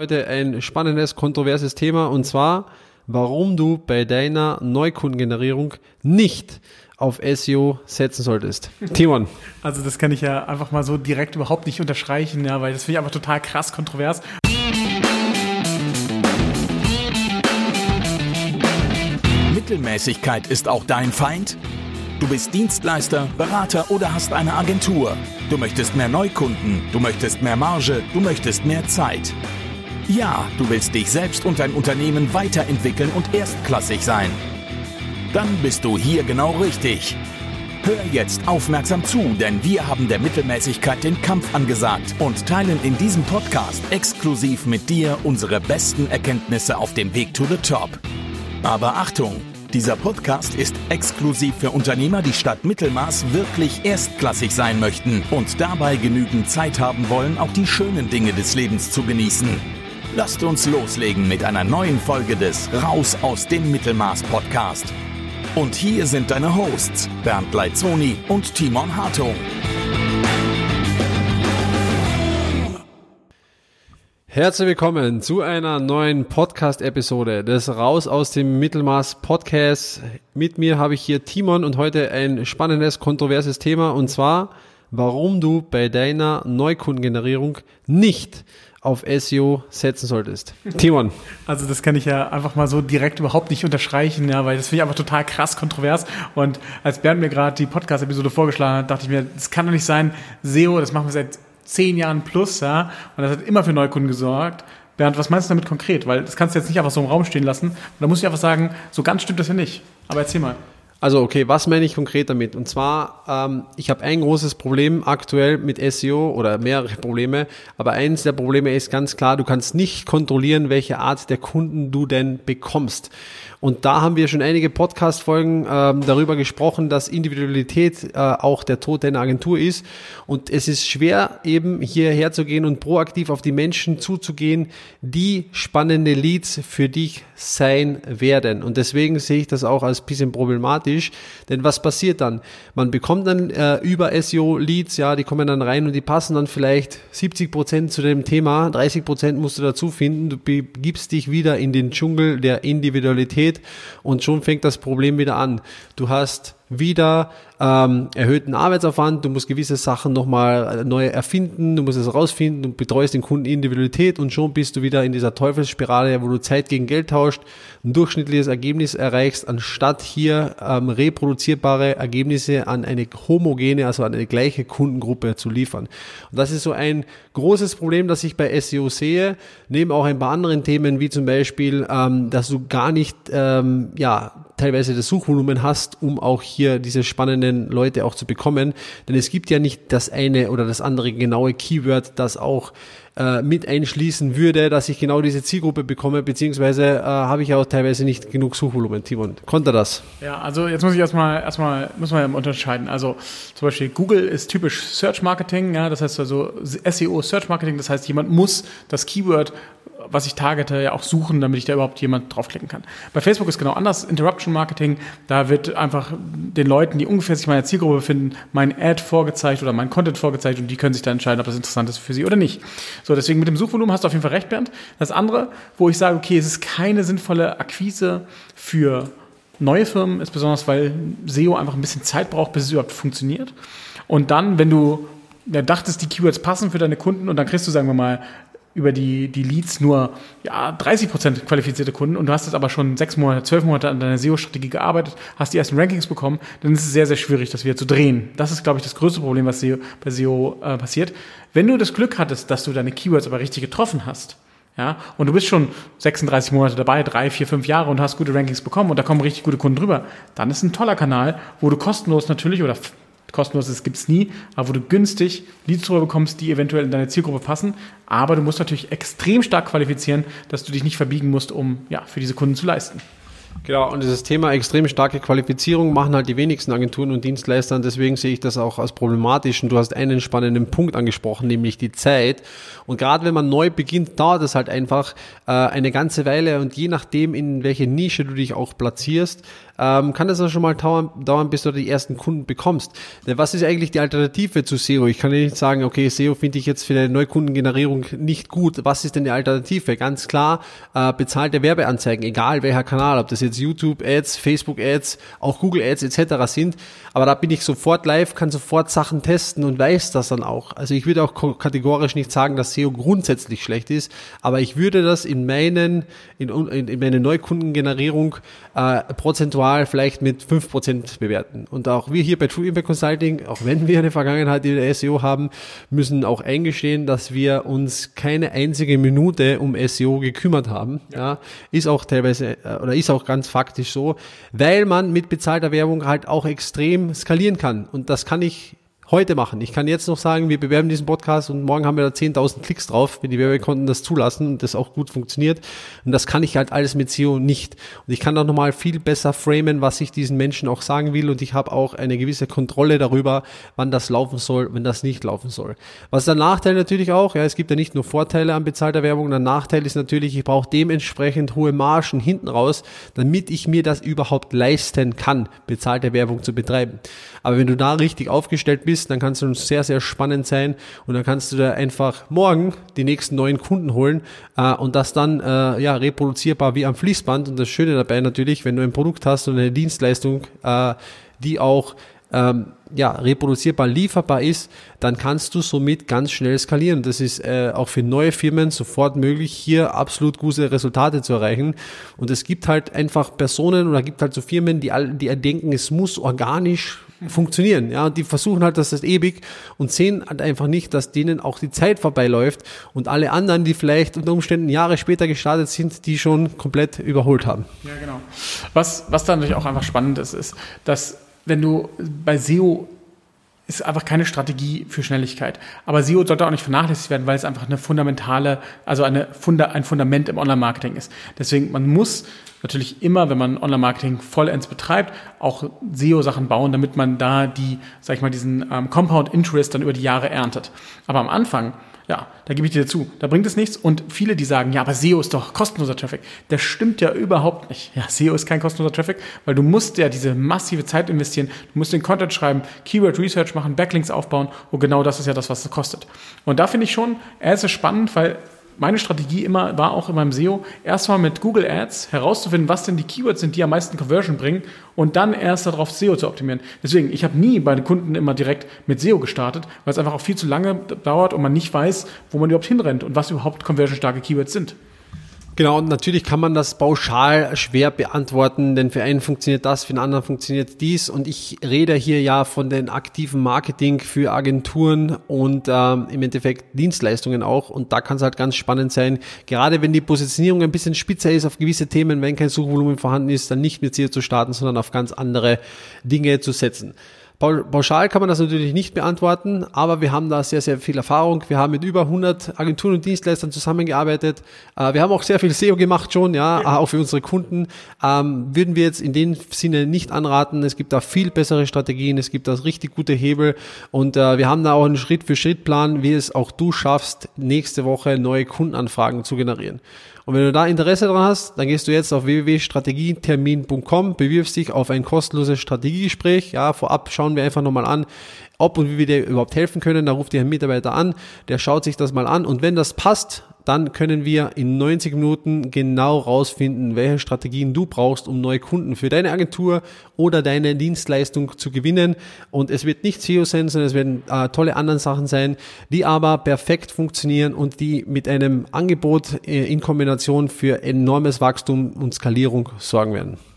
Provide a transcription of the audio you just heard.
Heute ein spannendes, kontroverses Thema und zwar, warum du bei deiner Neukundengenerierung nicht auf SEO setzen solltest. Timon. Also das kann ich ja einfach mal so direkt überhaupt nicht unterstreichen, ja, weil das finde ich einfach total krass kontrovers. Mittelmäßigkeit ist auch dein Feind? Du bist Dienstleister, Berater oder hast eine Agentur. Du möchtest mehr Neukunden, du möchtest mehr Marge, du möchtest mehr Zeit. Ja, du willst dich selbst und dein Unternehmen weiterentwickeln und erstklassig sein. Dann bist du hier genau richtig. Hör jetzt aufmerksam zu, denn wir haben der Mittelmäßigkeit den Kampf angesagt und teilen in diesem Podcast exklusiv mit dir unsere besten Erkenntnisse auf dem Weg to the Top. Aber Achtung! Dieser Podcast ist exklusiv für Unternehmer, die statt Mittelmaß wirklich erstklassig sein möchten und dabei genügend Zeit haben wollen, auch die schönen Dinge des Lebens zu genießen. Lasst uns loslegen mit einer neuen Folge des Raus aus dem Mittelmaß Podcast. Und hier sind deine Hosts Bernd Leitzoni und Timon Hartung. Herzlich willkommen zu einer neuen Podcast-Episode des Raus aus dem Mittelmaß Podcast. Mit mir habe ich hier Timon und heute ein spannendes, kontroverses Thema und zwar, warum du bei deiner Neukundengenerierung nicht auf SEO setzen solltest. Timon. Also das kann ich ja einfach mal so direkt überhaupt nicht unterstreichen, ja, weil das finde ich einfach total krass kontrovers. Und als Bernd mir gerade die Podcast-Episode vorgeschlagen hat, dachte ich mir, das kann doch nicht sein. SEO, das machen wir seit zehn Jahren plus, ja, und das hat immer für Neukunden gesorgt. Bernd, was meinst du damit konkret? Weil das kannst du jetzt nicht einfach so im Raum stehen lassen. Und da muss ich einfach sagen, so ganz stimmt das ja nicht. Aber erzähl mal. Also okay, was meine ich konkret damit? Und zwar, ähm, ich habe ein großes Problem aktuell mit SEO oder mehrere Probleme, aber eins der Probleme ist ganz klar, du kannst nicht kontrollieren, welche Art der Kunden du denn bekommst. Und da haben wir schon einige Podcast-Folgen ähm, darüber gesprochen, dass Individualität äh, auch der Tod deiner Agentur ist. Und es ist schwer, eben hierher zu gehen und proaktiv auf die Menschen zuzugehen, die spannende Leads für dich sein werden. Und deswegen sehe ich das auch als bisschen problematisch. Denn was passiert dann? Man bekommt dann äh, über SEO-Leads, ja, die kommen dann rein und die passen dann vielleicht 70 Prozent zu dem Thema, 30 Prozent musst du dazu finden. Du begibst dich wieder in den Dschungel der Individualität geht und schon fängt das Problem wieder an. Du hast wieder ähm, erhöhten Arbeitsaufwand, du musst gewisse Sachen nochmal neu erfinden, du musst es rausfinden, du betreust den Kunden Individualität und schon bist du wieder in dieser Teufelsspirale, wo du Zeit gegen Geld tauscht, ein durchschnittliches Ergebnis erreichst, anstatt hier ähm, reproduzierbare Ergebnisse an eine homogene, also an eine gleiche Kundengruppe zu liefern. Und das ist so ein großes Problem, das ich bei SEO sehe, neben auch ein paar anderen Themen, wie zum Beispiel, ähm, dass du gar nicht, ähm, ja, teilweise das Suchvolumen hast, um auch hier diese spannenden Leute auch zu bekommen. Denn es gibt ja nicht das eine oder das andere genaue Keyword, das auch äh, mit einschließen würde, dass ich genau diese Zielgruppe bekomme, beziehungsweise äh, habe ich auch teilweise nicht genug Suchvolumen. Timon, konnte das? Ja, also jetzt muss ich erstmal, erstmal man ja unterscheiden. Also zum Beispiel Google ist typisch Search Marketing, ja, das heißt also SEO Search Marketing, das heißt jemand muss das Keyword was ich targete, ja auch suchen, damit ich da überhaupt jemand draufklicken kann. Bei Facebook ist genau anders. Interruption Marketing, da wird einfach den Leuten, die ungefähr sich meiner Zielgruppe befinden, mein Ad vorgezeigt oder mein Content vorgezeigt und die können sich dann entscheiden, ob das interessant ist für sie oder nicht. So, deswegen mit dem Suchvolumen hast du auf jeden Fall recht, Bernd. Das andere, wo ich sage, okay, es ist keine sinnvolle Akquise für neue Firmen, ist besonders, weil SEO einfach ein bisschen Zeit braucht, bis es überhaupt funktioniert. Und dann, wenn du ja, dachtest, die Keywords passen für deine Kunden und dann kriegst du, sagen wir mal, über die, die Leads nur ja, 30% qualifizierte Kunden und du hast jetzt aber schon sechs Monate, zwölf Monate an deiner SEO-Strategie gearbeitet, hast die ersten Rankings bekommen, dann ist es sehr, sehr schwierig, das wieder zu drehen. Das ist, glaube ich, das größte Problem, was SEO, bei SEO äh, passiert. Wenn du das Glück hattest, dass du deine Keywords aber richtig getroffen hast, ja, und du bist schon 36 Monate dabei, drei, vier, fünf Jahre und hast gute Rankings bekommen und da kommen richtig gute Kunden drüber, dann ist ein toller Kanal, wo du kostenlos natürlich oder kostenloses gibt es nie, aber wo du günstig Leads drüber bekommst, die eventuell in deine Zielgruppe passen. Aber du musst natürlich extrem stark qualifizieren, dass du dich nicht verbiegen musst, um ja, für diese Kunden zu leisten. Genau, und dieses Thema extrem starke Qualifizierung machen halt die wenigsten Agenturen und Dienstleister. Und deswegen sehe ich das auch als problematisch. Und du hast einen spannenden Punkt angesprochen, nämlich die Zeit. Und gerade wenn man neu beginnt, dauert es halt einfach äh, eine ganze Weile. Und je nachdem, in welche Nische du dich auch platzierst, ähm, kann das auch schon mal dauern, dauern, bis du die ersten Kunden bekommst. Denn was ist eigentlich die Alternative zu SEO? Ich kann ja nicht sagen, okay, SEO finde ich jetzt für eine Neukundengenerierung nicht gut. Was ist denn die Alternative? Ganz klar, äh, bezahlte Werbeanzeigen, egal welcher Kanal, ob das jetzt YouTube Ads, Facebook Ads, auch Google Ads etc. sind. Aber da bin ich sofort live, kann sofort Sachen testen und weiß das dann auch. Also ich würde auch kategorisch nicht sagen, dass SEO grundsätzlich schlecht ist, aber ich würde das in meinen, in, in, in meine Neukundengenerierung äh, prozentual vielleicht mit fünf Prozent bewerten. Und auch wir hier bei True Impact Consulting, auch wenn wir eine Vergangenheit in der SEO haben, müssen auch eingestehen, dass wir uns keine einzige Minute um SEO gekümmert haben. Ja. ja ist auch teilweise äh, oder ist auch ganz faktisch so, weil man mit bezahlter Werbung halt auch extrem skalieren kann. Und das kann ich heute machen. Ich kann jetzt noch sagen, wir bewerben diesen Podcast und morgen haben wir da 10.000 Klicks drauf, wenn die Werbekonten das zulassen und das auch gut funktioniert. Und das kann ich halt alles mit SEO nicht. Und ich kann auch nochmal viel besser framen, was ich diesen Menschen auch sagen will. Und ich habe auch eine gewisse Kontrolle darüber, wann das laufen soll, wenn das nicht laufen soll. Was ist der Nachteil natürlich auch? Ja, es gibt ja nicht nur Vorteile an bezahlter Werbung. Der Nachteil ist natürlich, ich brauche dementsprechend hohe Margen hinten raus, damit ich mir das überhaupt leisten kann, bezahlte Werbung zu betreiben. Aber wenn du da richtig aufgestellt bist, dann kann es sehr, sehr spannend sein und dann kannst du da einfach morgen die nächsten neuen Kunden holen äh, und das dann äh, ja reproduzierbar wie am Fließband. Und das Schöne dabei natürlich, wenn du ein Produkt hast und eine Dienstleistung, äh, die auch ähm, ja, reproduzierbar lieferbar ist, dann kannst du somit ganz schnell skalieren. Das ist äh, auch für neue Firmen sofort möglich, hier absolut gute Resultate zu erreichen. Und es gibt halt einfach Personen oder gibt halt so Firmen, die, die denken, es muss organisch funktionieren. Ja, die versuchen halt, dass das ewig und sehen halt einfach nicht, dass denen auch die Zeit vorbeiläuft und alle anderen, die vielleicht unter Umständen Jahre später gestartet sind, die schon komplett überholt haben. Ja, genau. Was, was dann natürlich auch einfach spannend ist, ist, dass wenn du bei SEO ist einfach keine Strategie für Schnelligkeit. Aber SEO sollte auch nicht vernachlässigt werden, weil es einfach eine fundamentale, also eine Funda, ein Fundament im Online-Marketing ist. Deswegen, man muss natürlich immer, wenn man Online-Marketing vollends betreibt, auch SEO-Sachen bauen, damit man da die, sag ich mal, diesen ähm, Compound Interest dann über die Jahre erntet. Aber am Anfang ja, da gebe ich dir zu. Da bringt es nichts. Und viele, die sagen, ja, aber SEO ist doch kostenloser Traffic. Das stimmt ja überhaupt nicht. Ja, SEO ist kein kostenloser Traffic, weil du musst ja diese massive Zeit investieren. Du musst den Content schreiben, Keyword Research machen, Backlinks aufbauen. Und genau das ist ja das, was es kostet. Und da finde ich schon, es ist spannend, weil meine Strategie immer war auch in meinem SEO, erstmal mit Google Ads herauszufinden, was denn die Keywords sind, die am meisten Conversion bringen und dann erst darauf SEO zu optimieren. Deswegen, ich habe nie bei den Kunden immer direkt mit SEO gestartet, weil es einfach auch viel zu lange dauert und man nicht weiß, wo man überhaupt hinrennt und was überhaupt conversionstarke Keywords sind. Genau, und natürlich kann man das pauschal schwer beantworten, denn für einen funktioniert das, für den anderen funktioniert dies. Und ich rede hier ja von den aktiven Marketing für Agenturen und ähm, im Endeffekt Dienstleistungen auch. Und da kann es halt ganz spannend sein, gerade wenn die Positionierung ein bisschen spitzer ist auf gewisse Themen, wenn kein Suchvolumen vorhanden ist, dann nicht mit Ziel zu starten, sondern auf ganz andere Dinge zu setzen. Pauschal kann man das natürlich nicht beantworten, aber wir haben da sehr, sehr viel Erfahrung. Wir haben mit über 100 Agenturen und Dienstleistern zusammengearbeitet. Äh, wir haben auch sehr viel SEO gemacht schon, ja, auch für unsere Kunden. Ähm, würden wir jetzt in dem Sinne nicht anraten. Es gibt da viel bessere Strategien, es gibt da richtig gute Hebel und äh, wir haben da auch einen Schritt-für-Schritt-Plan, wie es auch du schaffst, nächste Woche neue Kundenanfragen zu generieren. Und wenn du da Interesse dran hast, dann gehst du jetzt auf www.strategietermin.com, bewirbst dich auf ein kostenloses Strategiegespräch. Ja, vorab schauen wir einfach nochmal an, ob und wie wir dir überhaupt helfen können. Da ruft dir ein Mitarbeiter an, der schaut sich das mal an und wenn das passt, dann können wir in 90 Minuten genau rausfinden, welche Strategien du brauchst, um neue Kunden für deine Agentur oder deine Dienstleistung zu gewinnen. Und es wird nicht SEO sein, sondern es werden äh, tolle andere Sachen sein, die aber perfekt funktionieren und die mit einem Angebot äh, in Kombination für enormes Wachstum und Skalierung sorgen werden.